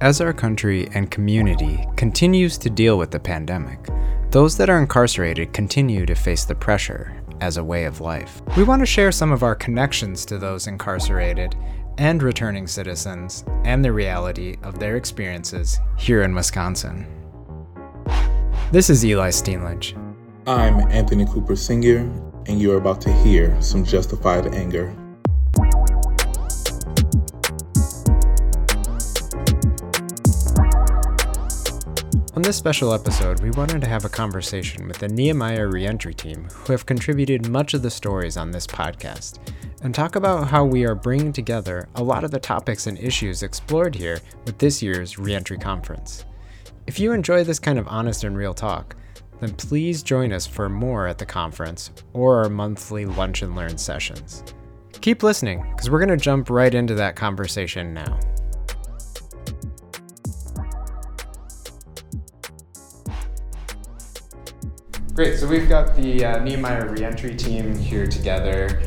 As our country and community continues to deal with the pandemic, those that are incarcerated continue to face the pressure as a way of life. We want to share some of our connections to those incarcerated and returning citizens and the reality of their experiences here in Wisconsin. This is Eli Steenledge. I'm Anthony Cooper Singer, and you're about to hear some justified anger. On this special episode, we wanted to have a conversation with the Nehemiah Reentry team, who have contributed much of the stories on this podcast, and talk about how we are bringing together a lot of the topics and issues explored here with this year's Reentry Conference. If you enjoy this kind of honest and real talk, then please join us for more at the conference or our monthly Lunch and Learn sessions. Keep listening, because we're going to jump right into that conversation now. Great. So we've got the uh, Nehemiah reentry team here together.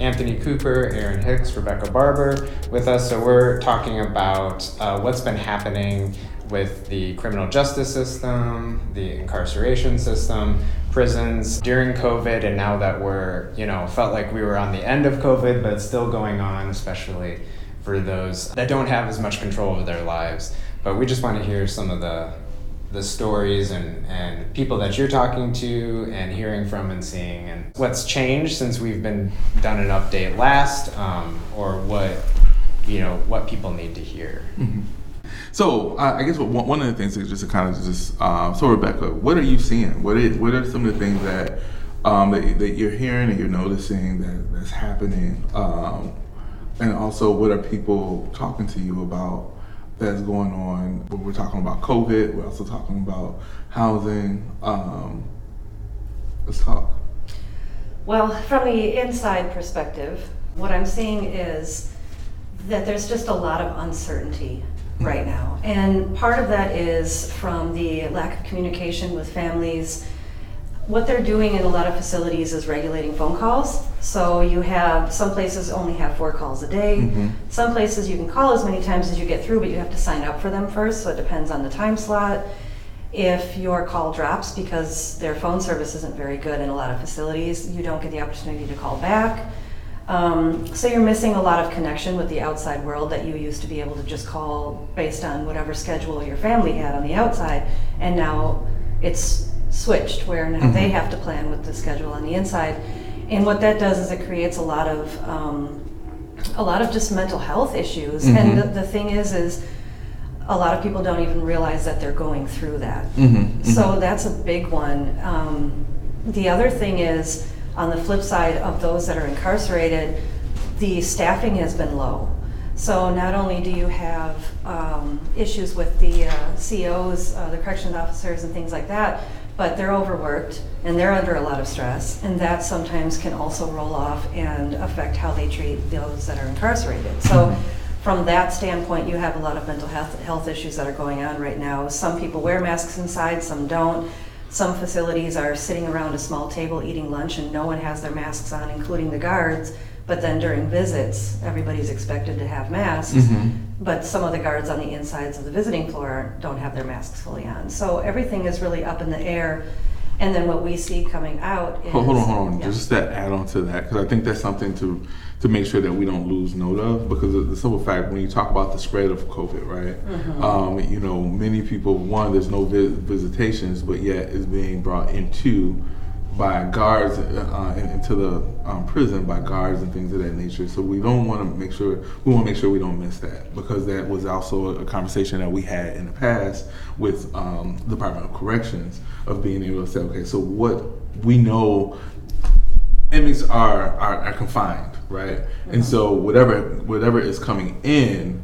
Anthony Cooper, Aaron Hicks, Rebecca Barber with us. So we're talking about uh, what's been happening with the criminal justice system, the incarceration system, prisons during COVID, and now that we're, you know, felt like we were on the end of COVID, but it's still going on, especially for those that don't have as much control over their lives. But we just want to hear some of the the stories and, and people that you're talking to and hearing from and seeing. And what's changed since we've been done an update last um, or what you know what people need to hear? Mm-hmm. so uh, i guess one, one of the things is just to kind of just uh, so rebecca what are you seeing? What are, what are some of the things that um, that, that you're hearing and you're noticing that that's happening? Um, and also what are people talking to you about that's going on. We're talking about COVID. We're also talking about housing. Um, let's talk. Well, from the inside perspective, what I'm seeing is that there's just a lot of uncertainty right now. And part of that is from the lack of communication with families what they're doing in a lot of facilities is regulating phone calls. So you have some places only have four calls a day. Mm-hmm. Some places you can call as many times as you get through, but you have to sign up for them first. So it depends on the time slot. If your call drops because their phone service isn't very good in a lot of facilities, you don't get the opportunity to call back. Um, so you're missing a lot of connection with the outside world that you used to be able to just call based on whatever schedule your family had on the outside, and now it's switched where now mm-hmm. they have to plan with the schedule on the inside. And what that does is it creates a lot of um, a lot of just mental health issues. Mm-hmm. And the, the, thing is, is a lot of people don't even realize that they're going through that. Mm-hmm. mm-hmm. So that's a big one. Um, the other thing is, on the flip side of those that are incarcerated, the staffing has been low. So not only do you have um, issues with the uh, COs, uh, the corrections officers, and things like that, but they're overworked and they're under a lot of stress, and that sometimes can also roll off and affect how they treat those that are incarcerated. So, mm-hmm. from that standpoint, you have a lot of mental health, health issues that are going on right now. Some people wear masks inside, some don't. Some facilities are sitting around a small table eating lunch, and no one has their masks on, including the guards. But then during visits, everybody's expected to have masks. Mm-hmm. But some of the guards on the insides of the visiting floor don't have their masks fully on. So everything is really up in the air. And then what we see coming out is. Hold on, hold on. Yeah. Just that add on to that, because I think that's something to to make sure that we don't lose note of. Because of the simple fact, when you talk about the spread of COVID, right? Mm-hmm. Um, you know, many people, one, there's no visitations, but yet is being brought into by guards uh, into the um, prison by guards and things of that nature. So we don't want to make sure we want to make sure we don't miss that because that was also a conversation that we had in the past with um, the Department of Corrections of being able to say, okay, so what we know inmates are are, are confined, right? Mm-hmm. And so whatever whatever is coming in,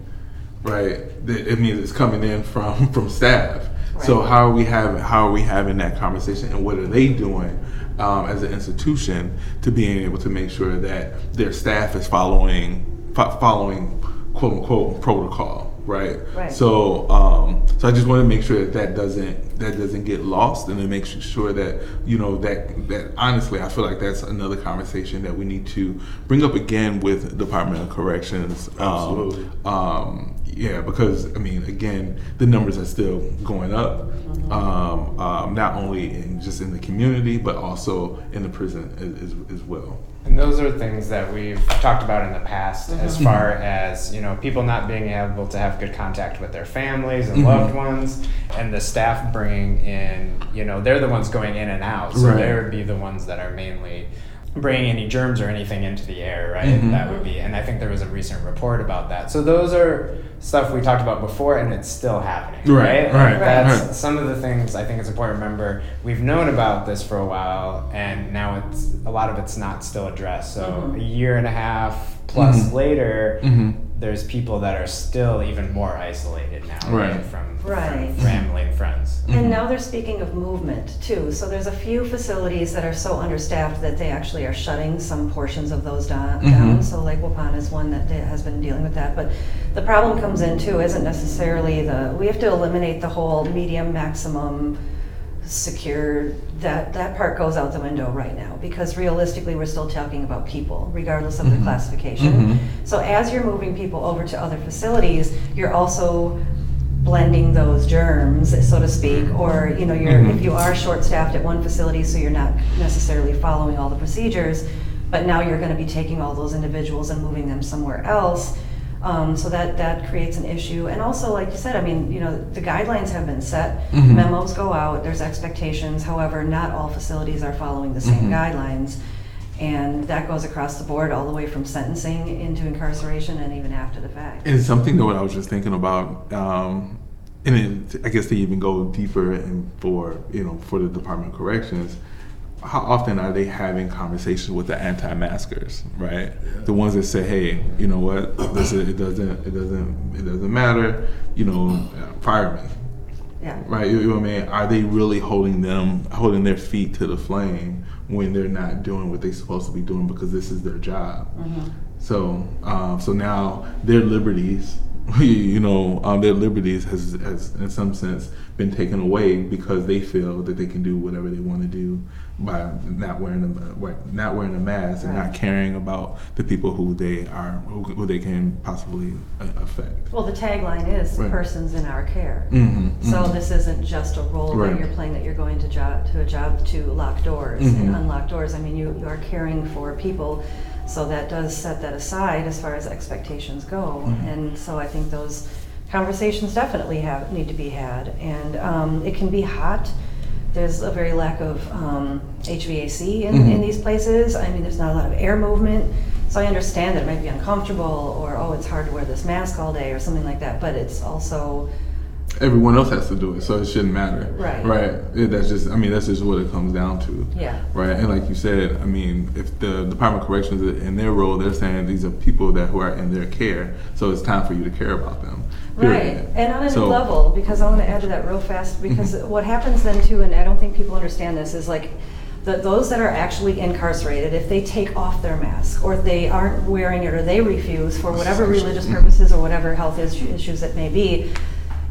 right, it means it's coming in from from staff. Right. So how are we having how are we having that conversation and what are they doing um, as an institution to being able to make sure that their staff is following fo- following quote unquote protocol, right? Right. So um, so I just want to make sure that that doesn't that doesn't get lost, and it makes you sure that you know that that honestly, I feel like that's another conversation that we need to bring up again with Department of Corrections. Um, Absolutely. Um, yeah, because I mean, again, the numbers are still going up. Um, um, not only in just in the community, but also in the prison as, as, as well. And those are things that we've talked about in the past as far as, you know, people not being able to have good contact with their families and loved ones and the staff bringing in, you know, they're the ones going in and out. So Right. they would be the ones that are mainly bringing any germs or anything into the air, right? Mhm. That would be, and I think there was a recent report about that. So those are stuff we talked about before and it's still happening, Right, right? right, that's right. some of the things I think it's important to remember. We've known about this for a while, and now it's a lot of it's not still addressed. So a year and a half plus Mhm. later, Mhm. There's people that are still even more isolated now, Right. right? From, Right. from family and friends. And now they're speaking of movement too. So there's a few facilities that are so understaffed that they actually are shutting some portions of those down. Mhm. down. So Lake Waupun is one that has been dealing with that. But the problem comes in too isn't necessarily the we have to eliminate the whole medium maximum secure that that part goes out the window right now because realistically we're still talking about people regardless of Mhm. the classification Mhm. so as you're moving people over to other facilities you're also blending those germs so to speak or you know you're Mhm. if you are short staffed at one facility so you're not necessarily following all the procedures but now you're going to be taking all those individuals and moving them somewhere else um, so that that creates an issue. And also like you said i mean you know the guidelines have been set. Mhm. memos go out there's expectations. However not all facilities are following the same Mhm. guidelines. And that goes across the board all the way from sentencing into incarceration and even after the fact. And something that I was just thinking about, um, and it, I guess to even go deeper and for you know for the Department of Corrections, how often are they having conversations with the anti-maskers, right? The ones that say, "Hey, you know what? This is, it doesn't it doesn't it doesn't matter. You know, fire me." yeah Right, you, you know what I mean? Are they really holding them, holding their feet to the flame when they're not doing what they're supposed to be doing because this is their job? So, um, so now their liberties, you know, um, their liberties has, has in some sense been taken away because they feel that they can do whatever they want to do by not wearing a not wearing a mask and not caring about the people who they are who, they can possibly uh, affect. well the tagline is Right. persons in our care Mm-hmm, So this isn't just a role Right. that you're playing that you're going to job to a job to lock doors Mhm. and unlock doors. I mean, you, you are caring for people, so that does set that aside as far as expectations go. Mhm. And so I think those conversations definitely have need to be had. And um, it can be hot. There's a very lack of um, HVAC in, Mhm. in these places. I mean, there's not a lot of air movement. So I understand that it might be uncomfortable or, oh, it's hard to wear this mask all day or something like that. But it's also, Everyone else has to do it, so it shouldn't matter. Right. Right. It, that's just. I mean, that's just what it comes down to. yeah. Right. And like you said, I mean, if the Department of Corrections in their role, they're saying these are people that who are in their care, so it's time for you to care about them. Right, and on a So- Mm-hmm. level, because I want to add to that real fast, because what happens then too, and I don't think people understand this, is like, the, those that are actually incarcerated, if they take off their mask, or if they aren't wearing it, or they refuse for whatever religious Mm-hmm. purposes or whatever health issu- issues it may be,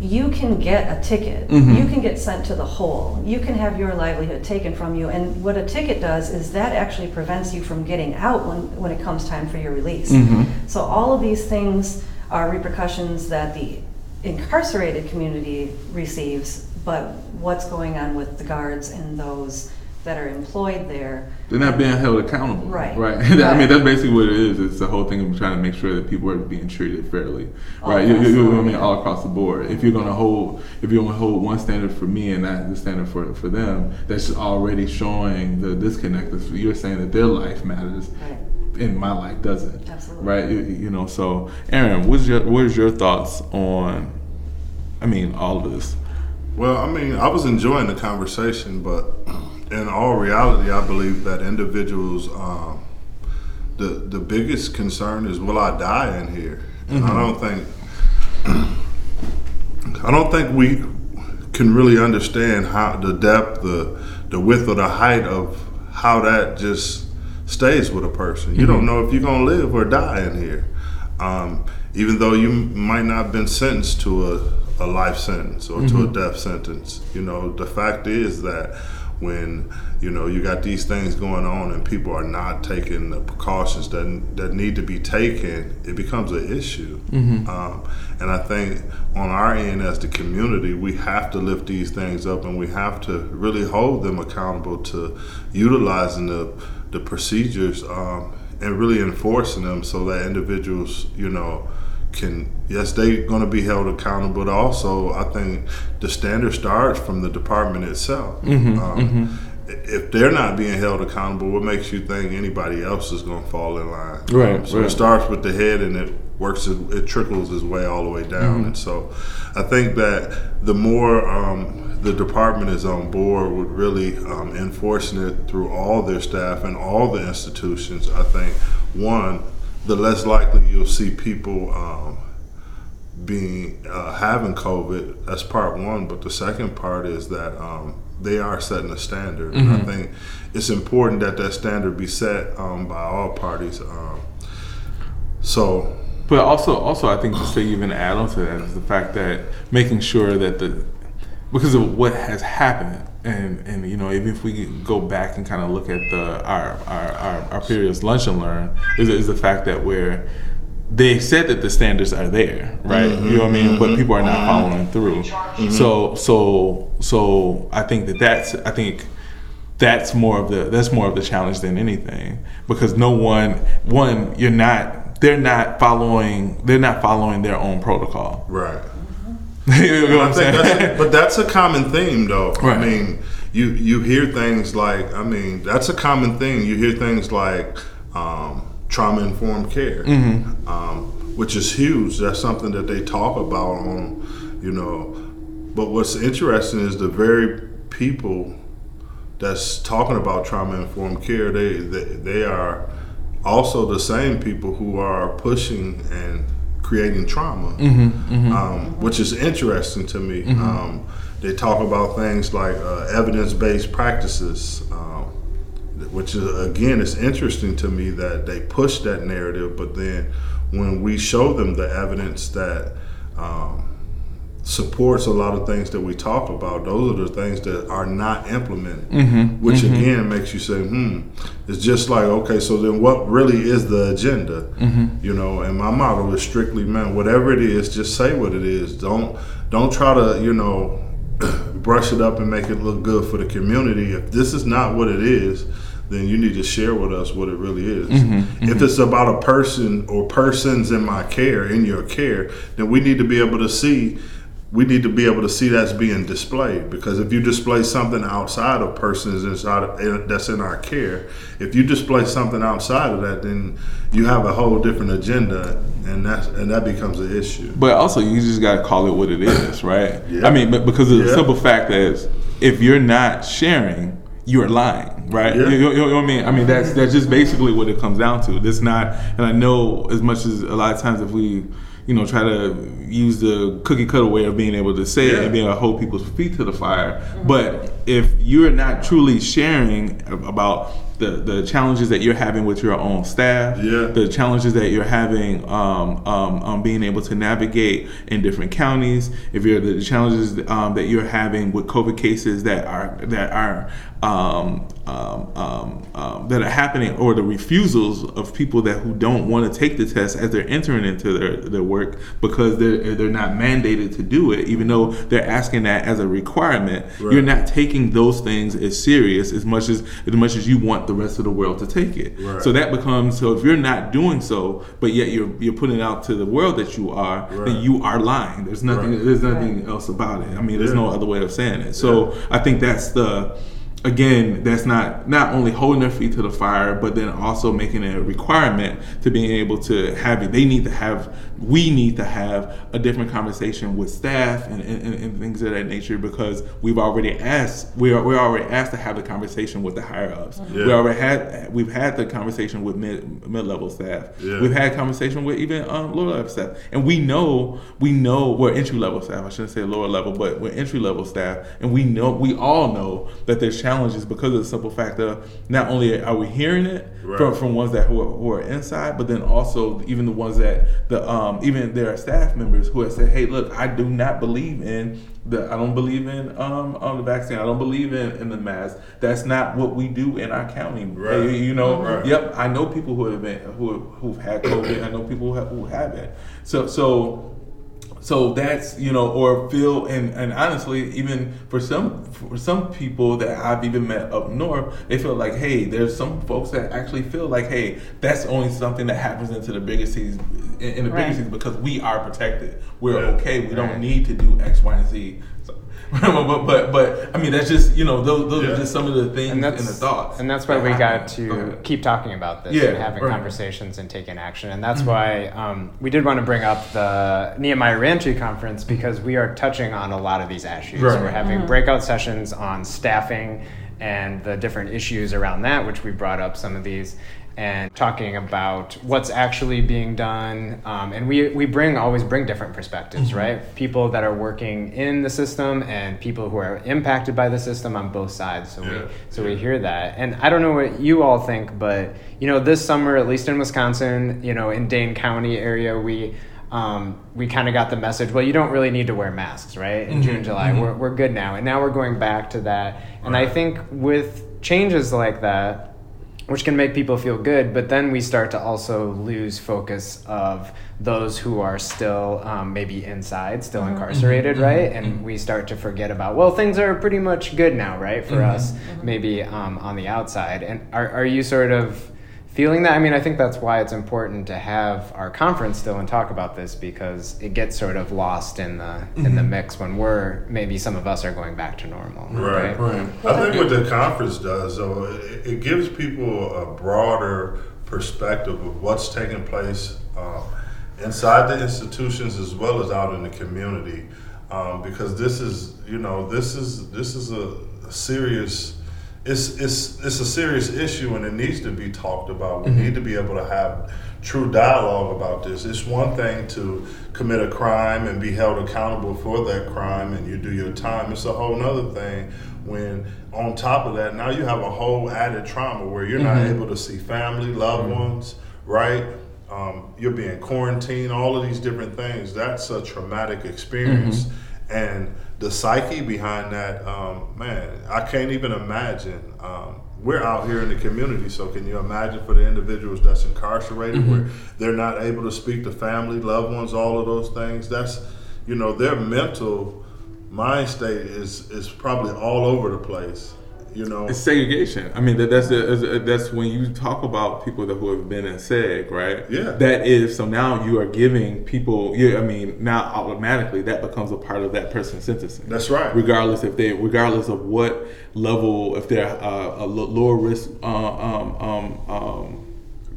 you can get a ticket. Mhm. You can get sent to the hole. You can have your livelihood taken from you. And what a ticket does is that actually prevents you from getting out when, when it comes time for your release. Mhm. So all of these things are repercussions that the incarcerated community receives, but what's going on with the guards and those that are employed there? They're not being held accountable. Right. Right. I mean, that's basically what it is. It's the whole thing of trying to make sure that people are being treated fairly. All right. You, across you, the you know what I mean? All across the board. If you're going to hold, if you're going to hold one standard for me and not the standard for, for them, that's already showing the disconnect. If You're saying that their life matters. Right. And my life doesn't. Absolutely. Right. You, you know. So, Aaron, what's your what's your thoughts on? I mean, all of this. Well, I mean, I was enjoying the conversation, but in all reality, I believe that individuals, um, the the biggest concern is, will I die in here? And I don't think, I don't think we can really understand how the depth, the the width, or the height of how that just stays with a person. You don't know if you're gonna live or die in here. Um, even though you might not have been sentenced to a, a life sentence or to a death sentence. You know, the fact is that when you know you got these things going on and people are not taking the precautions that that need to be taken, it becomes an issue. Um, and I think on our end as the community, we have to lift these things up and we have to really hold them accountable to utilizing the the procedures um, and really enforcing them so that individuals, you know, can yes they're going to be held accountable but also i think the standard starts from the department itself. Um, if they're not being held accountable what makes you think anybody else is going to fall in line? Right, Um, so it starts with the head and it works it, it trickles its way all the way down. And so i think that the more um, the department is on board with really um, enforcing it through all their staff and all the institutions i think one the less likely you'll see people um, being uh, having COVID. That's part one. But the second part is that um, they are setting a standard, and I think it's important that that standard be set um, by all parties. Um, so But also, also, I think just to even add on to that is the fact that making sure that the because of what has happened, and and you know, even if we go back and kind of look at the our our our, our previous lunch and learn, is is the fact that we're they said that the standards are there, right? Mm-hmm. You know what I mean? But mm-hmm. people are not mm-hmm. following through. So so so I think that that's I think that's more of the that's more of the challenge than anything because no one one you're not they're not following they're not following their own protocol. right. you know what I'm saying? that's a, but that's a common theme, though. Right. I mean, you you hear things like, I mean, that's a common thing. You hear things like um, trauma informed care, Mm-hmm. um, which is huge. That's something that they talk about on, you know. But what's interesting is the very people that's talking about trauma informed care. They, they they are also the same people who are pushing and creating trauma, Um, which is interesting to me. Um, they talk about things like uh, evidence based practices. Um, which is again is interesting to me that they push that narrative but then when we show them the evidence that um, supports a lot of things that we talk about. Those are the things that are not implemented mm-hmm. which mm-hmm. again makes you say hmm it's just like okay so then what really is the agenda? Mm-hmm. You know and my motto is strictly man whatever it is just say what it is. Don't don't try to you know brush it up and make it look good for the community. If this is not what it is, then you need to share with us what it really is. If it's about a person or persons in my care, in your care, then we need to be able to see. We need to be able to see that's being displayed because if you display something outside of persons inside of, that's in our care, if you display something outside of that, then you have a whole different agenda, and that's and that becomes an issue. But also, you just got to call it what it is, right? Yeah. I mean, because of the Yeah. simple fact is, if you're not sharing, you're lying, right? Yeah. You, you- you know what I mean? I mean, that's that's just basically what it comes down to. This not, and I know as much as a lot of times if we, you know, try to use the cookie cutter way of being able to say it and being able to hold people's feet to the fire, but if you're not truly sharing about the, the challenges that you're having with your own staff, Yeah. the challenges that you're having um, um, um, being able to navigate in different counties if you're the challenges um, that you're having with covid cases that are that are um, um, um, um, that are happening or the refusals of people that who don't want to take the test as they're entering into their, their work because they're they're not mandated to do it even though they're asking that as a requirement Right. you're not taking those things as serious as much as as much as you want the rest of the world to take it Right. so that becomes so if you're not doing so but yet you're you're putting out to the world that you are Right. then you are lying there's nothing there's nothing else about it i mean there's Yeah. no other way of saying it so i think that's the again that's not not only holding their feet to the fire but then also making it a requirement to being able to have it. They need to have we need to have a different conversation with staff and, and, and things of that nature because we've already asked we are we're already asked to have the conversation with the higher ups. We already had we've had the conversation with mid mid level staff. Yeah. we've had conversation with even um, lower level staff. And we know we know we're entry level staff. I shouldn't say lower level but we're entry level staff. And we know we all know that there's challenges challenges because of the simple fact of not only are we hearing it Right. from, from ones that who are, who are inside, but then also even the ones that the um, even there are staff members who have said, "Hey, look, I do not believe in the I don't believe in um, um the vaccine. I don't believe in, in the mask. That's not what we do in our county. Right. Hey, you know, Right. yep. I know people who have been who who've had COVID. I know people who, have, who haven't. So so so that's you know or feel and, and honestly even for some for some people that i've even met up north they feel like hey there's some folks that actually feel like hey that's only something that happens into the bigger cities in, in the bigger Right. cities because we are protected we're Yeah. okay we Right. don't need to do x y and z so, but, but but i mean that's just you know those, those Yeah. are just some of the things and and, the thoughts and that's why that we got happen. To ahead. keep talking about this Yeah, and having right. Mm-hmm. conversations and taking action and that's why um, we did want to bring up the nehemiah reentry conference because we are touching on a lot of these issues Right. we're having breakout sessions on staffing and the different issues around that which we brought up some of these and talking about what's actually being done um, and we, we bring always bring different perspectives Mm-hmm. right? People that are working in the system and people who are impacted by the system on both sides so Yeah. we so we hear that. And i don't know what you all think but you know this summer at least in wisconsin you know in dane county area we um, we kind of got the message well you don't really need to wear masks right in june july. we're, we're good now. And now we're going back to that. And i think with changes like that which can make people feel good, but then we start to also lose focus of those who are still um, maybe inside, still mm-hmm. incarcerated, mm-hmm. right? Mm-hmm. And we start to forget about, well, things are pretty much good now, right, for us, maybe um, on the outside. And are, are you sort of feeling that? I mean, I think that's why it's important to have our conference still and talk about this because it gets sort of lost in the in the mix when we're maybe some of us are going back to normal, Right. right I think what the conference does, though, it, it gives people a broader perspective of what's taking place um, inside the institutions as well as out in the community, um, because this is, you know, this is this is a, a serious. It's, it's, it's a serious issue and it needs to be talked about. We need mhm. to be able to have true dialogue about this. It's one thing to commit a crime and be held accountable for that crime and you do your time. It's a whole nother thing when on top of that, now you have a whole added trauma where you're not mm-hmm. able to see family, loved mm-hmm. ones, right? Um, you're being quarantined, all of these different things. That's a traumatic experience. Mm-hmm. And the psyche behind that, um, man, I can't even imagine. Um, we're out here in the community, so can you imagine for the individuals that's incarcerated where they're not able to speak to family, loved ones, all of those things? That's, you know, their mental mind state is is probably all over the place. You know, It's segregation. I mean, that, that's the, that's when you talk about people that who have been in seg, right? Yeah. That is so now you are giving people. Yeah, I mean, now automatically that becomes a part of that person's sentencing. That's right. Regardless if they, regardless of what level, if they're uh, a lower risk uh, um, um, um,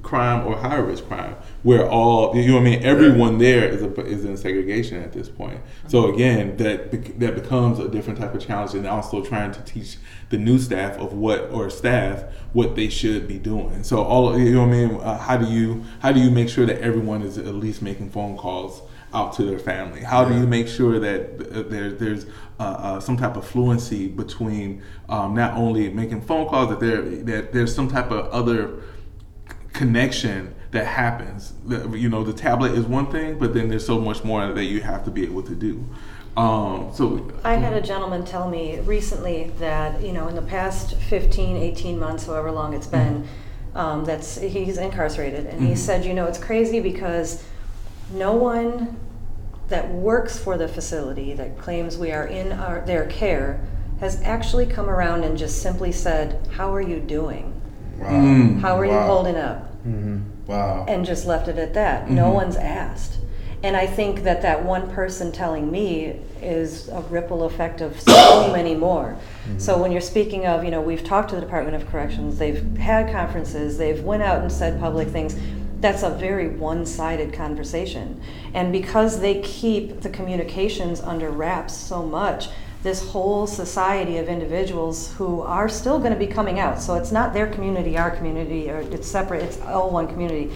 crime or higher risk crime, where all you know what I mean. Everyone there is a, is in segregation at this point. So again, that that becomes a different type of challenge, and also trying to teach the new staff of what or staff what they should be doing. So all you know what I mean. Uh, how do you how do you make sure that everyone is at least making phone calls? out to their family? How do you make sure that uh, there, there's uh, uh, some type of fluency between um, not only making phone calls, that there that there's some type of other connection that happens. You know, the tablet is one thing, but then there's so much more that you have to be able to do. Um, so I had a gentleman tell me recently that, you know, in the past 15, 18 months, however long it's been, um, that's he's incarcerated. And he said, you know, it's crazy because no one that works for the facility that claims we are in our, their care has actually come around and just simply said, How are you doing? Mm. How are you holding up? Mm-hmm. Wow. and just left it at that. No mm-hmm. one's asked. And I think that that one person telling me is a ripple effect of so many more. Mm-hmm. So when you're speaking of, you know, we've talked to the Department of Corrections, they've had conferences, they've went out and said public things. That's a very one-sided conversation. And because they keep the communications under wraps so much, this whole society of individuals who are still going to be coming out. So it's not their community, our community, or it's separate, it's all one community.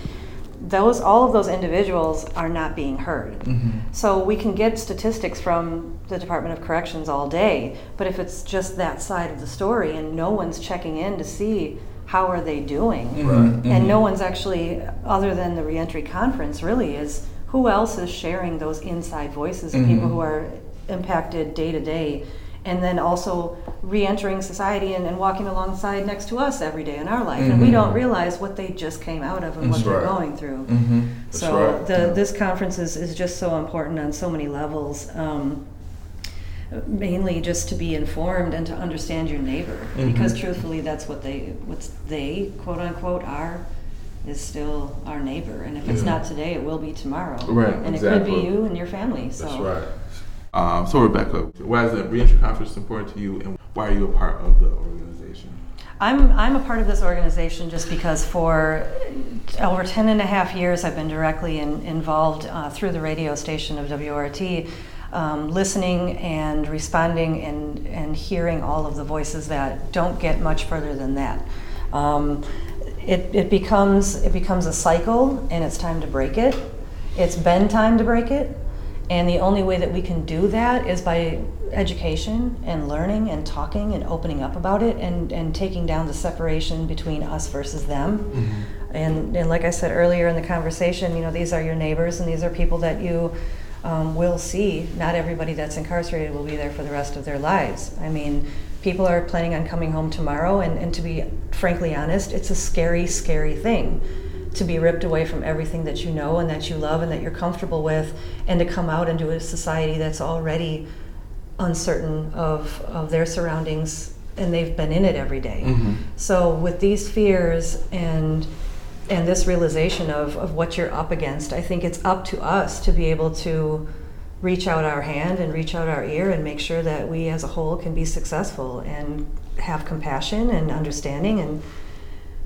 those all of those individuals are not being heard. Mm-hmm. So we can get statistics from the Department of Corrections all day, but if it's just that side of the story and no one's checking in to see how are they doing, mm-hmm. Right. and no mm-hmm. one's actually, other than the reentry conference, really is who else is sharing those inside voices of people who are impacted day to day, and then also re-entering society and, and walking alongside next to us every day in our life, and we don't realize what they just came out of and what That's they're right. going through. Mm-hmm. That's So right, the yeah. this conference is, is just so important on so many levels. Um, mainly just to be informed and to understand your neighbor, Mm-hmm. because truthfully, that's what they what they quote unquote are is still our neighbor, and if it's Yeah. not today, it will be tomorrow. Right, and it could be you and your family. So That's right. Um, so Rebecca, why is the reentry conference important to you, and why are you a part of the organization? I'm, I'm a part of this organization just because for over 10 and a half years I've been directly in, involved uh, through the radio station of WORT, um, listening and responding and, and hearing all of the voices that don't get much further than that. Um, it, it, becomes, it becomes a cycle and it's time to break it. It's been time to break it. And the only way that we can do that is by education and learning and talking and opening up about it and, and taking down the separation between us versus them. And, and like I said earlier in the conversation, you know, these are your neighbors and these are people that you um, will see. Not everybody that's incarcerated will be there for the rest of their lives. I mean, people are planning on coming home tomorrow, and, and to be frankly honest, it's a scary, scary thing to be ripped away from everything that you know and that you love and that you're comfortable with, and to come out into a society that's already uncertain of, of their surroundings and they've been in it every day. Mm-hmm. So with these fears and and this realization of, of what you're up against, I think it's up to us to be able to reach out our hand and reach out our ear and make sure that we as a whole can be successful and have compassion and understanding and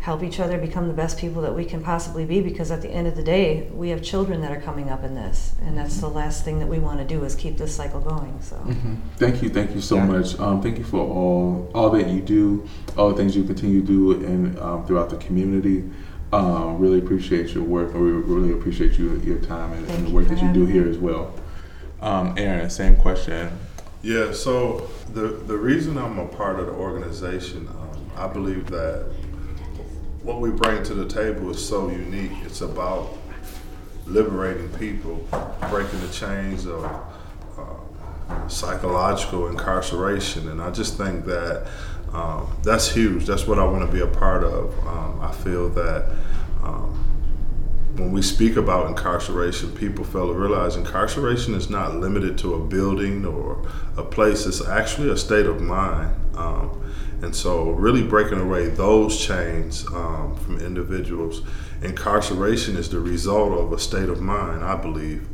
help each other become the best people that we can possibly be because at the end of the day we have children that are coming up in this and that's the last thing that we want to do is keep this cycle going so Mm-hmm. Thank you, thank you so Yeah. much. Um, thank you for all all that you do, all the things you continue to do, and um, throughout the community. Um, really appreciate your work, and we really appreciate you your time and, and the work that you do having here as well. Um, Aaron, same question. Yeah, so the the reason I'm a part of the organization, um, I believe that what we bring to the table is so unique. It's about liberating people, breaking the chains of uh, psychological incarceration, and I just think that um, that's huge. That's what I want to be a part of. Um, I feel that. Um, when we speak about incarceration, people fail to realize incarceration is not limited to a building or a place. It's actually a state of mind. Um, and so, really breaking away those chains um, from individuals, incarceration is the result of a state of mind, I believe.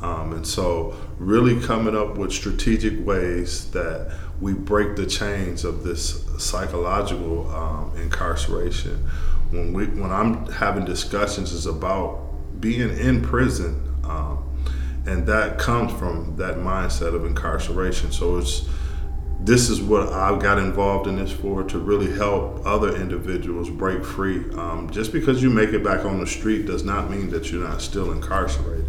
Um, and so, really coming up with strategic ways that we break the chains of this psychological um, incarceration. When we, when I'm having discussions, is about being in prison, um, and that comes from that mindset of incarceration. So it's this is what I got involved in this for to really help other individuals break free. Um, just because you make it back on the street does not mean that you're not still incarcerated.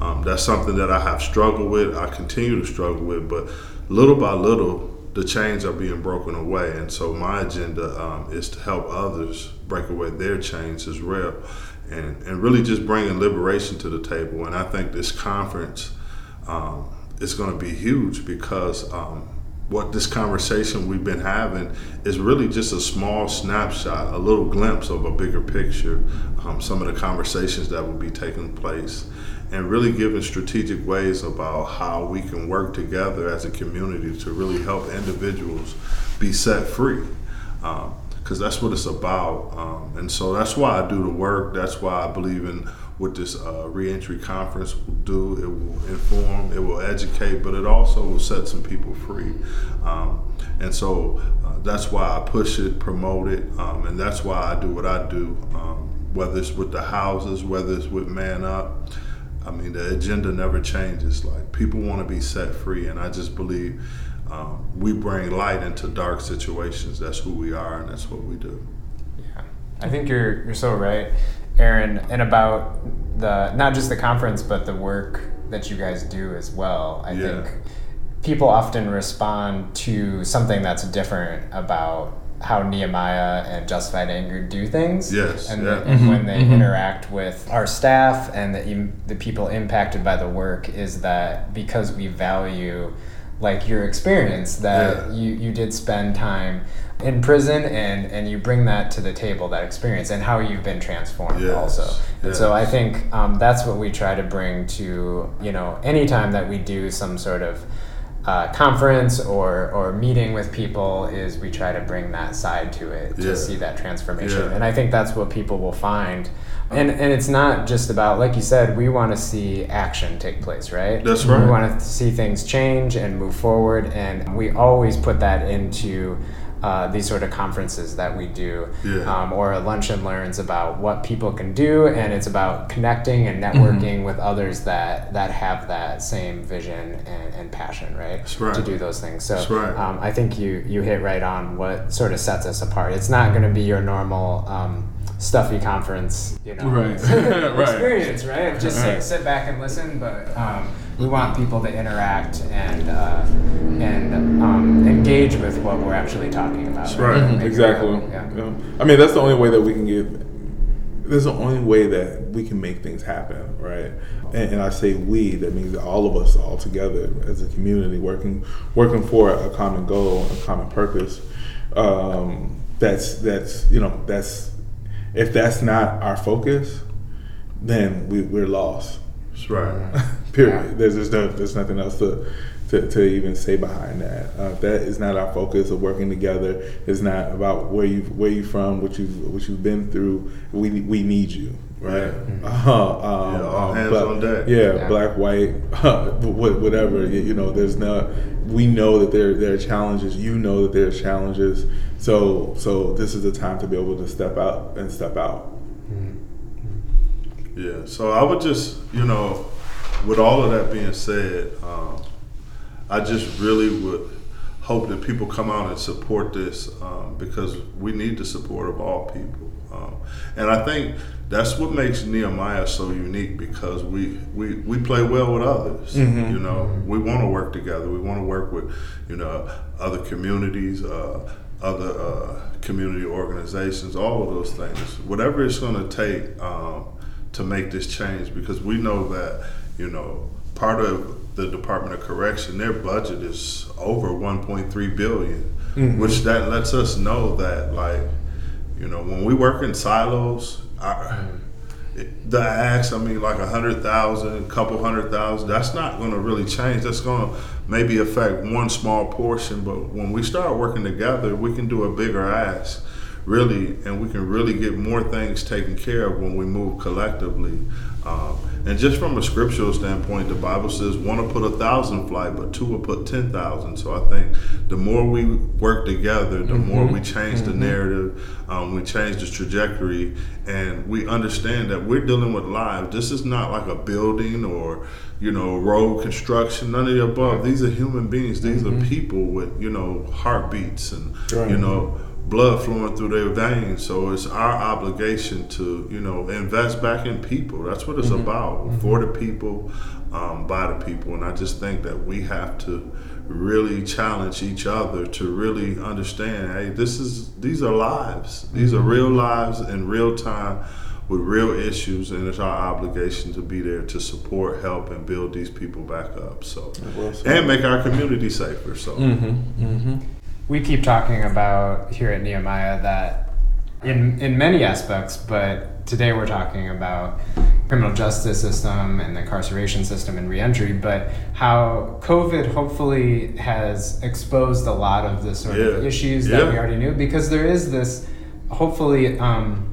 Um, that's something that I have struggled with. I continue to struggle with, but little by little, the chains are being broken away. And so my agenda um, is to help others break away their chains as well, and and really just bringing liberation to the table. And I think this conference um, is going to be huge because. Um, what this conversation we've been having is really just a small snapshot, a little glimpse of a bigger picture, um, some of the conversations that will be taking place, and really giving strategic ways about how we can work together as a community to really help individuals be set free. Because that's what it's about. Um, and so that's why I do the work. That's why I believe in what this uh, reentry conference will do. It will inform, it will educate, but it also will set some people free. Um, and so uh, that's why I push it, promote it, um, and that's why I do what I do, um, whether it's with the houses, whether it's with Man Up. I mean, the agenda never changes. Like, people want to be set free, and I just believe um, we bring light into dark situations. That's who we are, and that's what we do. Yeah, I think you're you're so right. Aaron, and about the not just the conference, but the work that you guys do as well. I Yeah. think people often respond to something that's different about how Nehemiah and Justified Anger do things. Yes, And, yeah. and when mm-hmm, they mm-hmm. interact with our staff and the, the people impacted by the work, is that because we value like your experience that Yeah. you, you did spend time in prison and, and you bring that to the table, that experience, and how you've been transformed Yes, also. And so I think um, that's what we try to bring to, you know, anytime that we do some sort of uh, conference or, or meeting with people is we try to bring that side to it to Yeah. see that transformation. Yeah. And I think that's what people will find. And, and it's not just about, like you said, we want to see action take place, right? That's right. We want to see things change and move forward. And we always put that into uh, these sort of conferences that we do Yeah. um, or a lunch and learns about what people can do. And it's about connecting and networking with others that, that have that same vision and, and passion, right? That's right. To do those things. So right. um, I think you, you hit right on what sort of sets us apart. It's not going to be your normal um, stuffy conference, you know, Right. Right. experience, right? Of Just sit, Right. sit back and listen, but um, we want people to interact and uh, and um, engage with what we're actually talking about. That's right. Mhm, exactly. Yeah. Yeah. I mean, that's the only way that we can get. There's the only way that we can make things happen, right? And, and I say we. That means all of us, all together as a community, working working for a common goal, a common purpose. Um, that's that's you know that's if that's not our focus, then we, we're lost. That's right. Period. Yeah. There's there's no there's nothing else to, to, to even say behind that. Uh, that is not our focus of working together. It's not about where you where you from, what you what you've been through. We we need you, right? Uh, um, Yeah, all hands but- on deck. Yeah, Yeah. black, white, whatever. You you know, there's no. We know that there there are challenges. You know that there are challenges. So so this is the time to be able to step out and step out. Yeah, so I would just, you know, with all of that being said, um, I just really would hope that people come out and support this um, because we need the support of all people. Um, and I think that's what makes Nehemiah so unique because we, we, we play well with others. You know, we want to work together. We want to work with, you know, other communities, uh, other uh, community organizations, all of those things. Whatever it's going to take um, to make this change because we know that, you know, part of the Department of Correction, their budget is over 1.3 billion, mm-hmm. which that lets us know that, like, you know, when we work in silos, our, the ask, I mean, like a hundred thousand, a couple hundred thousand, that's not going to really change. That's going to maybe affect one small portion, but when we start working together, we can do a bigger ask, really, and we can really get more things taken care of when we move collectively. Um, and just from a scriptural standpoint, the Bible says one will put a thousand flight, but two will put ten thousand. So I think the more we work together, the more we change the narrative, um, we change the trajectory, and we understand that we're dealing with lives. This is not like a building or you know road construction. None of the above. These are human beings. These are people with you know heartbeats and Right. you know blood flowing through their veins. So it's our obligation to, you know, invest back in people. That's what it's mm-hmm. about mm-hmm. for the people, um, by the people. And I just think that we have to really challenge each other to really understand, hey, this is these are lives. These are mm-hmm. real lives in real time with real issues and it's our obligation to be there to support, help and build these people back up. So Well and make our community safer. So we keep talking about here at Nehemiah that in in many aspects, but today we're talking about criminal justice system and the incarceration system and reentry, but how COVID hopefully has exposed a lot of the sort of Yeah. issues that we already knew because there is this hopefully um,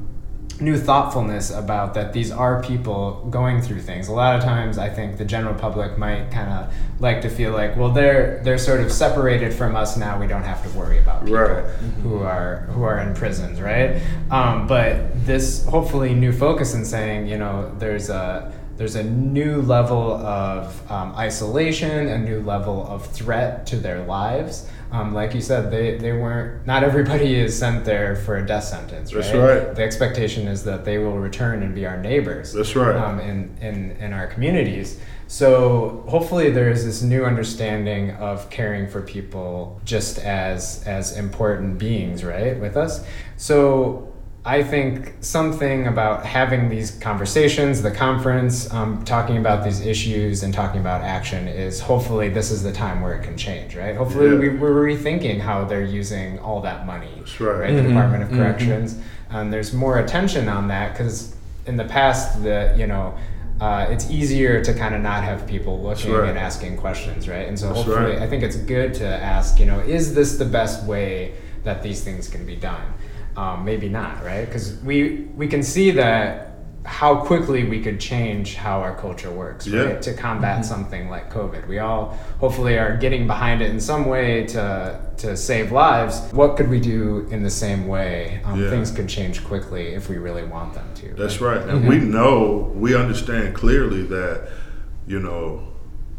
new thoughtfulness about that these are people going through things. A lot of times I think the general public might kind of like to feel like, well they're they're sort of separated from us now, we don't have to worry about people Right. who are who are in prisons, right? Um, but this hopefully new focus in saying, you know, there's a there's a new level of um, isolation, a new level of threat to their lives. Um, like you said, they, they weren't, not everybody is sent there for a death sentence, right? That's right. The expectation is that they will return and be our neighbors. That's right. Um, in, in, in our communities. So hopefully there is this new understanding of caring for people just as as important beings, right, with us. So I think something about having these conversations, the conference, um, talking about these issues and talking about action is hopefully this is the time where it can change, right? Hopefully Yeah. we, we're rethinking how they're using all that money, That's right. right? The Department of Corrections. And there's more attention on that because in the past, the you know, uh, it's easier to kind of not have people looking right. and asking questions, right? And so That's hopefully, right. I think it's good to ask, you know, is this the best way that these things can be done? Um, maybe not, right? Because we we can see that how quickly we could change how our culture works, Yeah. right? To combat something like COVID. We all hopefully are getting behind it in some way to to save lives. What could we do in the same way? Um, Yeah. Things could change quickly if we really want them to. That's right. And we know, we understand clearly that, you know,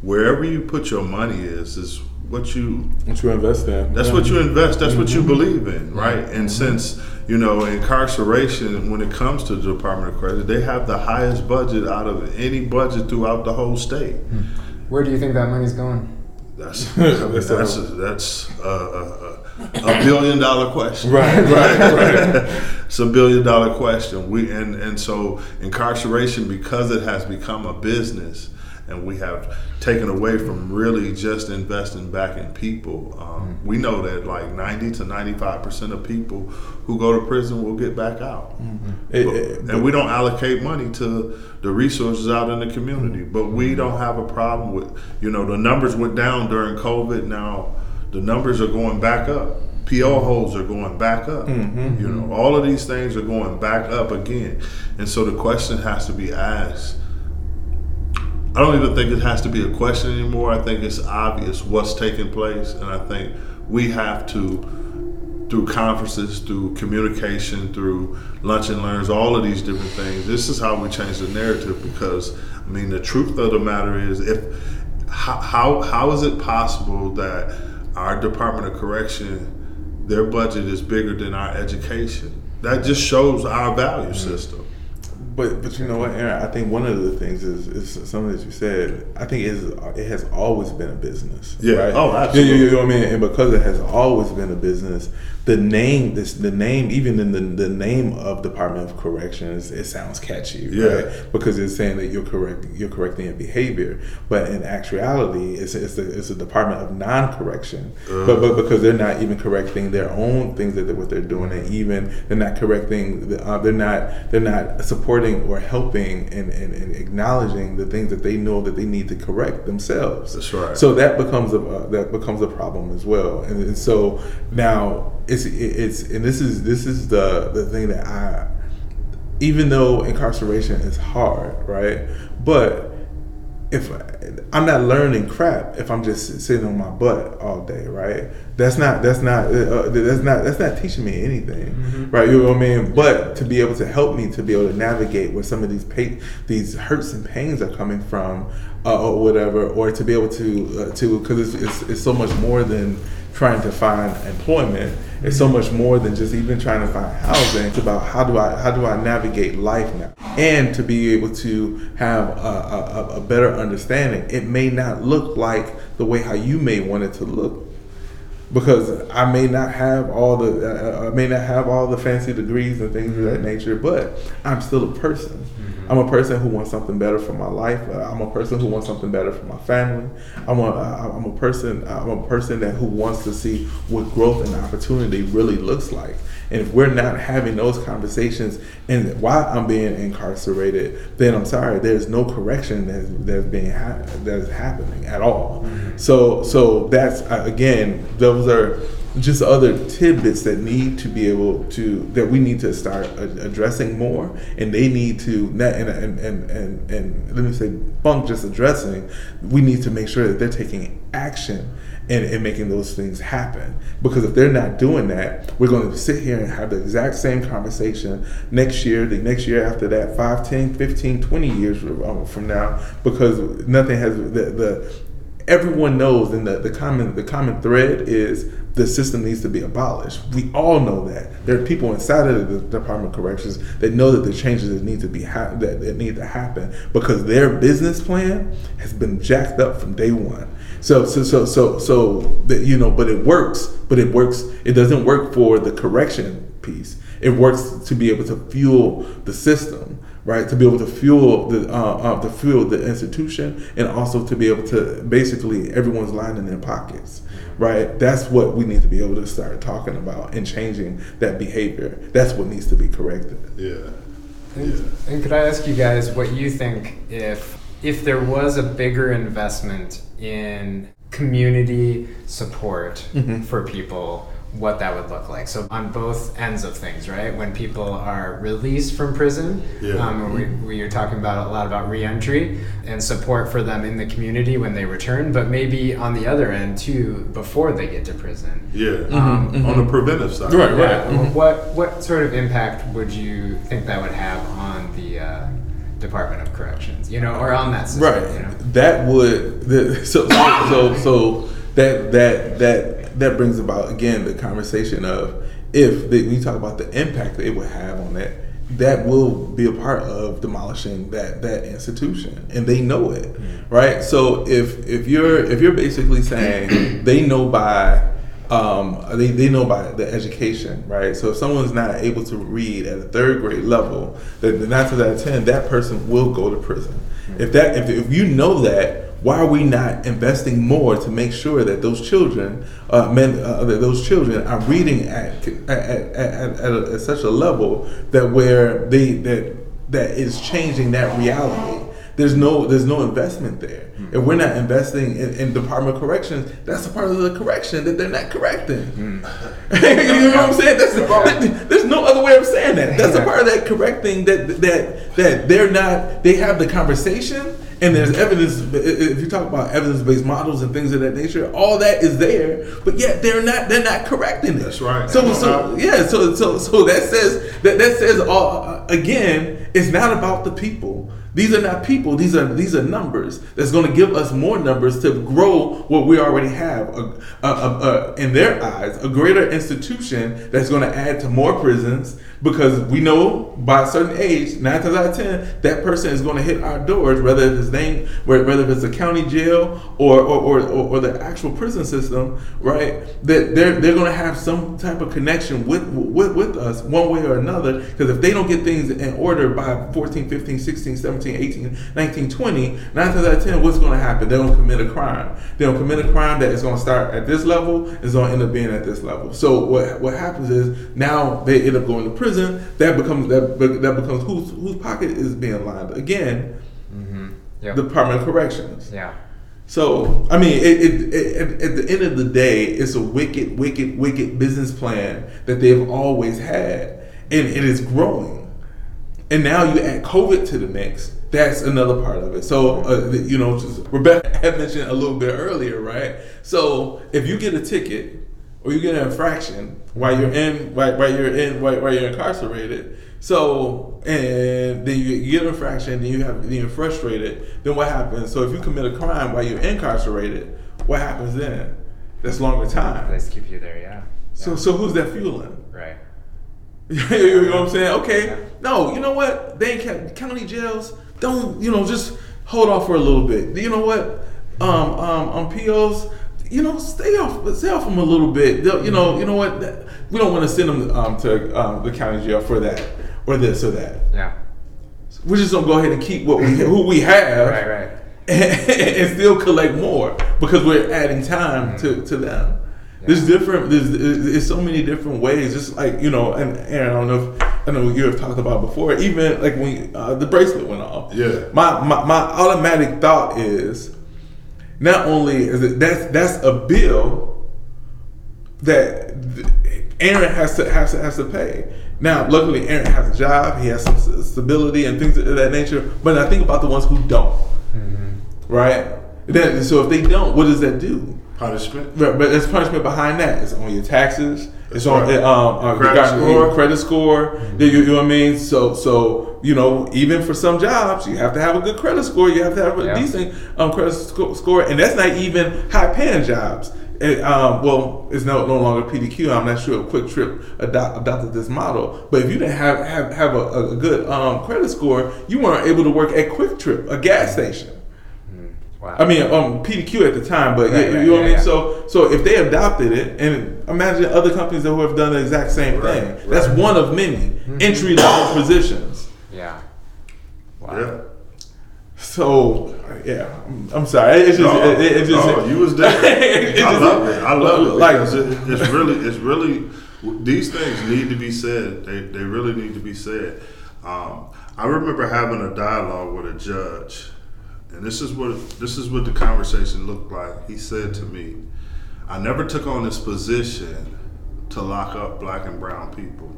wherever you put your money is, is what you What you invest in. That's Yeah. what you invest. That's what you mm-hmm. believe in, right? And mm-hmm. since you know incarceration, when it comes to the Department of Corrections, they have the highest budget out of any budget throughout the whole state. Hmm. Where do you think that money's going? That's that's that's a, that's a, a, a billion dollar question. Right, right, right. it's a billion dollar question. We and and so incarceration because it has become a business, and we have taken away from really just investing back in people. Um, mm-hmm. We know that like ninety to ninety five percent of people who go to prison will get back out, It- But- it- and we don't allocate money to the resources out in the community. Mm-hmm. But we don't have a problem with you know the numbers went down during COVID. Now the numbers are going back up. PO holes are going back up. You know, all of these things are going back up again. And so the question has to be asked. I don't even think it has to be a question anymore. I think it's obvious what's taking place. And I think we have to, through conferences, through communication, through lunch and learns, all of these different things, this is how we change the narrative because, I mean, the truth of the matter is if how, how, how is it possible that our Department of Correction, their budget is bigger than our education? That just shows our value mm-hmm. system. But but you know what, Aaron? I think one of the things is is something that you said. I think it, is, it has always been a business. Yeah. Right? Oh, You- absolutely. You, you know what I mean? And because it has always been a business, the name this the name even in the the name of Department of Corrections, it sounds catchy, Yeah. right? Because it's saying that you're correct you're correcting a behavior, but in actuality, it's it's a, it's a Department of non-correction. But but because they're not even correcting their own things that they, what they're doing, and even they're not correcting, the, uh, they're not they're not supporting or helping and, and, and acknowledging the things that they know that they need to correct themselves. That's right. So that becomes a uh, that becomes a problem as well, and, and so now it's it's and this is this is the the thing that I even though incarceration is hard, right? But if I'm not learning crap if I'm just sitting on my butt all day, right? That's not that's not uh, that's not that's not teaching me anything, right? You know what I mean? But to be able to help me to be able to navigate where some of these pain, these hurts and pains are coming from, uh, or whatever, or to be able to uh, to because it's, it's it's so much more than trying to find employment. It's so much more than just even trying to find housing. It's about how do I how do I navigate life now, and to be able to have a, a, a better understanding. It may not look like the way how you may want it to look, because I may not have all the uh, I may not have all the fancy degrees and things of that nature, but I'm still a person. I'm a person who wants something better for my life. Uh, I'm a person who wants something better for my family. I'm a uh, I'm a person I'm a person that who wants to see what growth and opportunity really looks like. And if we're not having those conversations, and while I'm being incarcerated, then I'm sorry, there's no correction that's that's being ha- that is happening at all. So so that's uh, again, those are just other tidbits that need to be able to that we need to start addressing more, and they need to and and and and, and let me say bunk just addressing. We need to make sure that they're taking action and, and making those things happen. Because if they're not doing that, we're going to sit here and have the exact same conversation next year, the next year after that, 5, 10, 15, 20 years from uh, now, because nothing has the, the everyone knows and the, the common the common thread is the system needs to be abolished. We all know that. There are people inside of the Department of Corrections that know that the changes that need to be ha- that, that need to happen because their business plan has been jacked up from day one. So so so so so that you know, but it works. But it works. It doesn't work for the correction piece. It works to be able to fuel the system, right? To be able to fuel the uh, uh, to fuel the institution, and also to be able to basically everyone's lining their pockets, right? That's what we need to be able to start talking about and changing that behavior. That's what needs to be corrected. Yeah. And, and could I ask you guys what you think if if there was a bigger investment in community support Mhm. for people, what that would look like? So on both ends of things, right? When people are released from prison, Yeah. um, we, we are talking about a lot about reentry and support for them in the community when they return, but maybe on the other end too, before they get to prison. Yeah. Um, On the preventive side. Right, right. yeah. What what sort of impact would you think that would have on the uh, Department of Corrections? You know, or on that system? Right. You know? That would the, so so so so that that that that brings about again the conversation of if the, when you talk about the impact that it would have on that, that will be a part of demolishing that that institution, and they know it, right? So if if you're if you're basically saying they know by um, they, they know by the education, right? So if someone's not able to read at a third grade level, then the nine times out of ten, that person will go to prison. If that if, if you know that, why are we not investing more to make sure that those children, uh, men, uh, that those children are reading at at, at, at, at, at such a level that where they that that is changing that reality. There's no there's no investment there. If we're not investing in, in Department of Corrections, that's a part of the correction that they're not correcting. you know what I'm saying? That's, there's no other way of saying that. That's a part of that correcting that that that they're not. They have the conversation, and there's evidence. If you talk about evidence-based models and things of that nature, all that is there, but yet they're not. They're not correcting it. That's right. So so uh-huh. yeah. So so so that says that that says all uh, again. It's not about the people. These are not people. These are these are numbers. That's going to give us more numbers to grow what we already have. A, a, a, in their eyes, a greater institution that's going to add to more prisons because we know by a certain age, nine times out of ten, that person is going to hit our doors, whether it's name, whether it's a county jail or or, or, or, or the actual prison system, right? That they're they're going to have some type of connection with with, with us one way or another. Because if they don't get things in order by 14, 15, 16, 17, 18, 19, 20, nine times out of ten, what's going to happen? They're going to commit a crime. They're going to commit a crime that is going to start at this level, is going to end up being at this level. So what what happens is now they end up going to prison. That becomes that that becomes whose whose pocket is being lined again. Mm-hmm. Yep. The Department of Corrections. yeah. So I mean, it, it, it, at the end of the day, it's a wicked, wicked, wicked business plan that they've always had, and it is growing. And now you add COVID to the mix. That's another part of it. So uh, you know, Rebecca had mentioned a little bit earlier, right? So if you get a ticket or you get an infraction while you're in, while, while you're in, while, while you're incarcerated. So and then you get an infraction, then you have then you're frustrated. Then what happens? So if you commit a crime while you're incarcerated, what happens then? That's longer time. To keep you there. Yeah. So so who's that fueling? Right. you know what I'm saying? Okay, no, you know what? They ain't county jails. Don't you know? Just hold off for a little bit. You know what? Um, um, on POs, you know, stay off, stay off them a little bit. They'll- You know, you know what? We don't want to send them um, to um, the county jail for that or this or that. Yeah. We're just gonna go ahead and keep what we who we have, Right. Right. and, still collect more because we're adding time to, to them. There's different. There's, there's so many different ways. Just like you know, and Aaron, I don't know if I know you have talked about before. Even like when uh, the bracelet went off. Yeah. My, my my automatic thought is, not only is it that's that's a bill that Aaron has to has to has to pay. Now, luckily, Aaron has a job. He has some stability and things of that nature. But I think about the ones who don't, mm-hmm. right? Then, so if they don't, what does that do? Punishment. But, but there's punishment behind that. It's on your taxes. It's on right. um, uh, Credit score. your credit score. You, you know what I mean? So, so you know, even for some jobs, you have to have a good credit score. You have to have a Yeah. decent um, credit sco- score, and that's not even high paying jobs. It, um, well, it's no, no longer PDQ. I'm not sure if Kwik Trip adopt, adopted this model, but if you didn't have have, have a, a good um, credit score, you weren't able to work at Kwik Trip, a gas station. Wow. I mean, um, PDQ at the time, but Right, you, right, you know what I mean. yeah. So, so if they adopted it, and imagine other companies that who have done the exact same Right, thing. That's one of many Mm-hmm. entry level positions. yeah. Wow. Yeah. So, yeah, I'm, I'm sorry. It's just, No, it, it just, no, you was there. I just- love it. I love it like- it, it's really, it's really. These things need to be said. They, they really need to be said. Um, I remember having a dialogue with a judge, and this is what this is what the conversation looked like. He said to me, "I never took on this position to lock up black and brown people."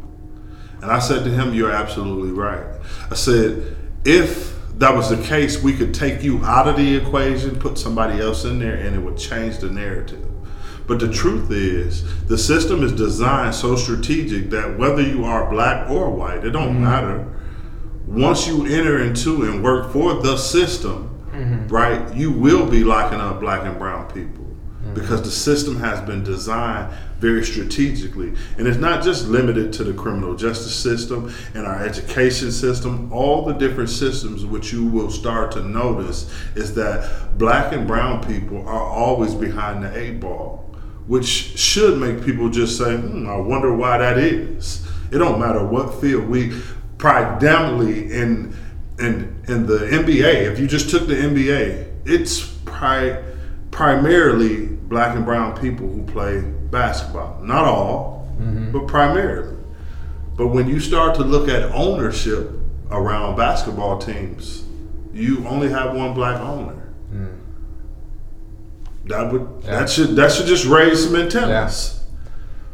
And I said to him, You're absolutely right. I said, If that was the case, we could take you out of the equation, put somebody else in there, and it would change the narrative. But the truth is, the system is designed so strategic that whether you are black or white, it don't mm-hmm. matter. Once you enter into and work for the system, right, you will be locking up black and brown people because the system has been designed very strategically. And it's not just limited to the criminal justice system and our education system, all the different systems which you will start to notice is that black and brown people are always behind the eight ball, which should make people just say, hmm, I wonder why that is. It don't matter what field. We predominantly in in in the NBA, if you just took the NBA, it's pri- primarily black and brown people who play basketball. Not all, mm-hmm. but primarily. But when you start to look at ownership around basketball teams, you only have one black owner. Mm. That would Yeah. that should that should just raise some antennas.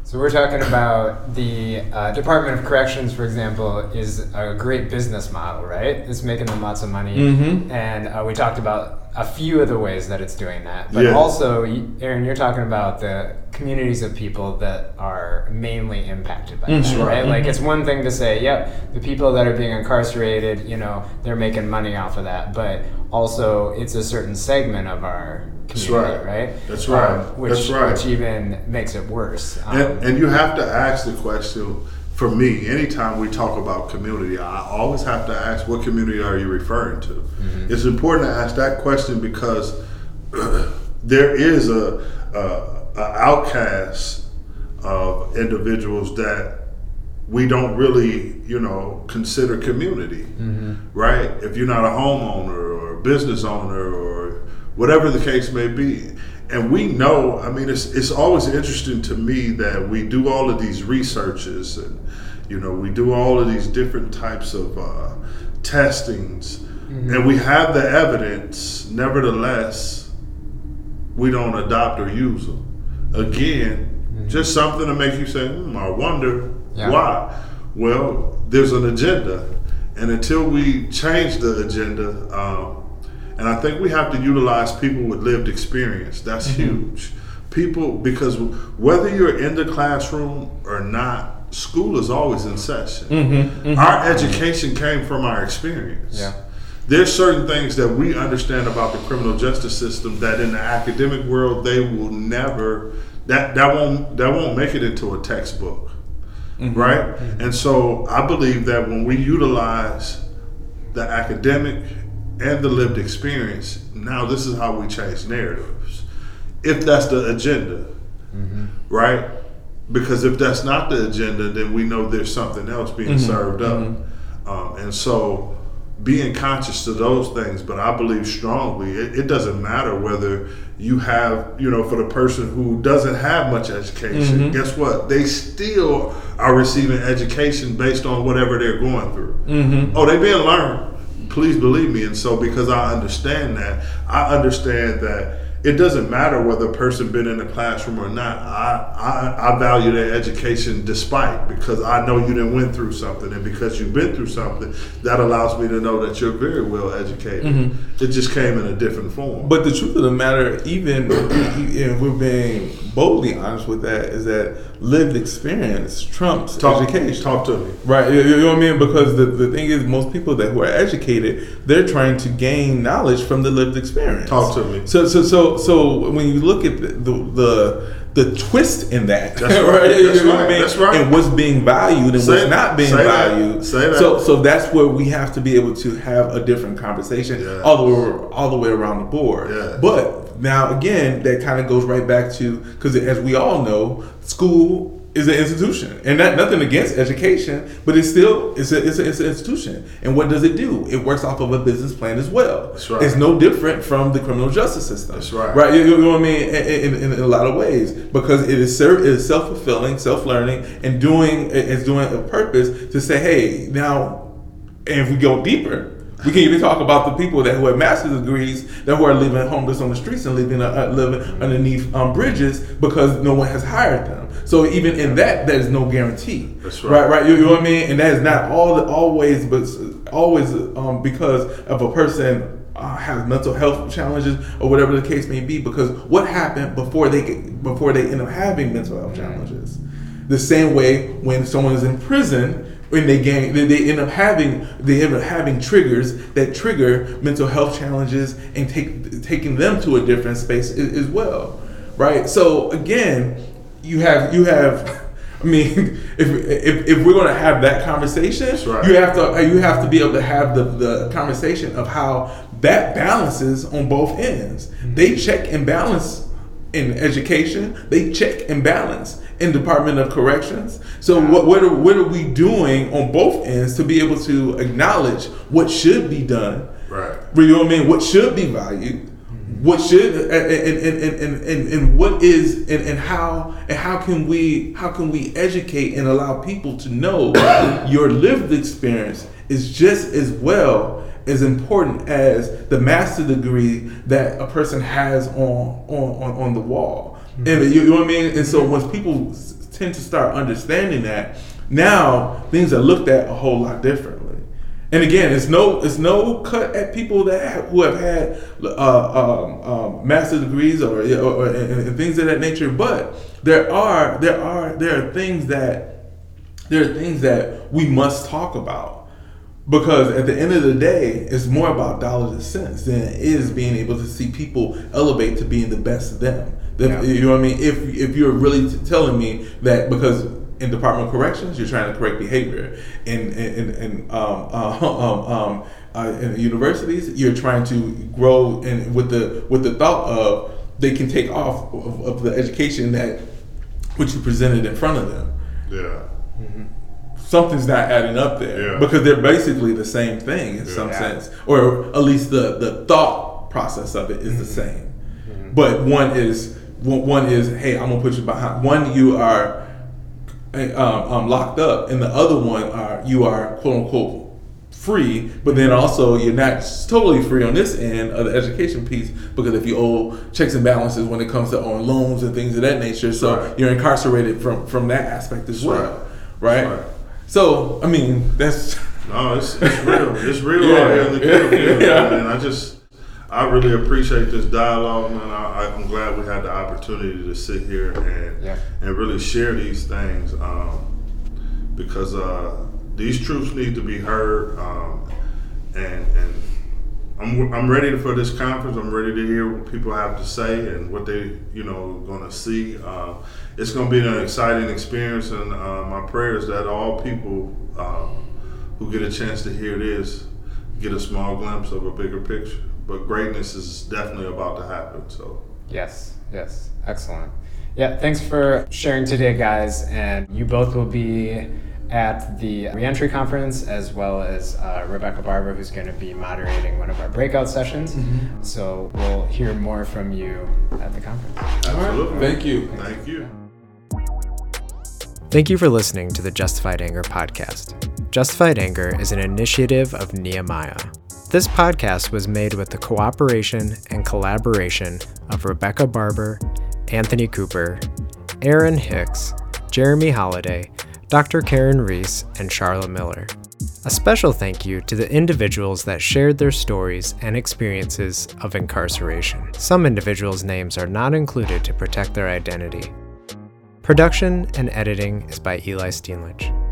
So we're talking about the uh, Department of Corrections, for example, is a great business model, right? It's making them lots of money, Mhm. and uh, we talked about a few of the ways that it's doing that. But Yeah. also, Aaron, you're talking about the communities of people that are mainly impacted by Mhm. that, Sure. right? Like it's one thing to say, yep, the people that are being incarcerated, you know, they're making money off of that, but also it's a certain segment of our community, right. right? That's right. Um, which, That's right. Which even makes it worse. Um, And, and you have to ask the question for me, anytime we talk about community, I always have to ask what community are you referring to? It's important to ask that question because there is a, a, a outcast of individuals that we don't really, you know, consider community, right? If you're not a homeowner or a business owner or whatever the case may be. And we know, I mean, it's, it's always interesting to me that we do all of these researches and, you know, we do all of these different types of uh, testings and we have the evidence, nevertheless, we don't adopt or use them. Again, just something to make you say, hmm, I wonder Yeah. why. Well, there's an agenda, and until we change the agenda, um, and I think we have to utilize people with lived experience. That's huge. People, because whether you're in the classroom or not, school is always in session. Our education came from our experience Yeah. There's certain things that we understand about the criminal justice system that in the academic world they will never that that won't that won't make it into a textbook mm-hmm. right? Mm-hmm. And so i believe that when we utilize the academic and the lived experience now this is how we change narratives. If that's the agenda mm-hmm. right? Because if that's not the agenda then we know there's something else being served up. Um, and so being conscious to those things but i believe strongly it, it doesn't matter whether you have you know for the person who doesn't have much education mm-hmm. guess what? They still are receiving education based on whatever they're going through. Mm-hmm. Oh they being learned. Please believe me. And so because i understand that i understand that it doesn't matter whether a person been in the classroom or not. I, I I value their education despite because I know you didn't went through something, and because you've been through something, that allows me to know that you're very well educated. Mm-hmm. It just came in a different form. But the truth of the matter, even and we're being boldly honest with that, is that lived experience trumps talk, education. Talk to me. Right, you, you know what I mean? Because the, the thing is, most people that who are educated, they're trying to gain knowledge from the lived experience. Talk to me. So, so, so, so when you look at the the, the, twist in that, That's right. You That's know what I right. mean? That's right. and what's being valued and Say what's that. not being Say that. valued. Say that. So, so that's where we have to be able to have a different conversation all the way, all the way around the board. But now again, that kind of goes right back to because as we all know, school is an institution, and not nothing against education, but it's still it's a, it's, a, it's an institution. And what does it do? It works off of a business plan as well. That's right. It's no different from the criminal justice system. That's right. Right. You, you know what I mean? In, in, in a lot of ways, because it is ser- it is self fulfilling, self learning, and doing it's doing a purpose to say, hey, now, and if we go deeper. We can even talk about the people that who have master's degrees that who are living homeless on the streets and living uh, living underneath um, bridges because no one has hired them. So even in that, there is no guarantee. That's right. right. Right. You, you know what I mean? And that is not all always, but always um, because of a person uh, has mental health challenges or whatever the case may be. Because what happened before they get, before they end up having mental health challenges? The same way when someone is in prison. When they gain, they, they end up having they end up having triggers that trigger mental health challenges and take taking them to a different space as, well, right? So again, you have you have I mean, if, if, if we're going to have that conversation, right. you have to you have to be able to have the, the conversation of how that balances on both ends. Mm-hmm. They check and balance in education. They check and balance in Department of Corrections. So what what are, what are we doing on both ends to be able to acknowledge what should be done? Right. You know what I mean? What should be valued? What should and and, and, and, and, and what is and, and how and how can we how can we educate and allow people to know your lived experience is just as well as important as the master degree that a person has on on, on, on the wall. And you, know what I mean? And so once people tend to start understanding that, now things are looked at a whole lot differently. And again, it's no it's no cut at people that have, who have had uh, um, um, master degrees or, or, or and, and things of that nature. But there are there are there are things that there are things that we must talk about because at the end of the day, it's more about dollars and cents than it is being able to see people elevate to being the best of them. The- Yeah. You know what I mean? If if you're really t- telling me that because in Department of Corrections you're trying to correct behavior, in in, in um, uh, um, um, uh, in universities you're trying to grow and with the with the thought of they can take off of, of the education that which you presented in front of them Yeah. Something's not adding up there Yeah. because they're basically the same thing in some Yeah. sense, or at least the the thought process of it is the same. But one is one one is hey, I'm gonna put you behind. One you are um, um, locked up, and the other one are you are quote unquote free, but then also you're not totally free on this end of the education piece because if you owe checks and balances when it comes to owing loans and things of that nature, so Right. you're incarcerated from from that aspect as That's well, right? Right. So I mean that's No, it's, it's real. It's real Yeah. out here in the field, Yeah. man. I just, I really appreciate this dialogue, man. I, I'm glad we had the opportunity to sit here and Yeah. and really share these things um, because uh, these truths need to be heard. Um, and and I'm I'm ready for this conference. I'm ready to hear what people have to say and what they you know going to see. Uh, it's going to be an exciting experience, and uh, my prayer is that all people um, who get a chance to hear this get a small glimpse of a bigger picture. But greatness is definitely about to happen. So Yes, yes, excellent. Yeah, thanks for sharing today, guys. And you both will be at the reentry conference as well as uh, Rebecca Barber, who's going to be moderating one of our breakout sessions. So we'll hear more from you at the conference. absolutely, Thank you. Thank you. Thank you for listening to the Justified Anger podcast. Justified Anger is an initiative of Nehemiah. This podcast was made with the cooperation and collaboration of Rebecca Barber, Anthony Cooper, Aaron Hicks, Jeremy Holliday, Dr. Karen Reese, and Charlotte Miller. A special thank you to the individuals that shared their stories and experiences of incarceration. Some individuals' names are not included to protect their identity. Production and editing is by Eli Steenlich.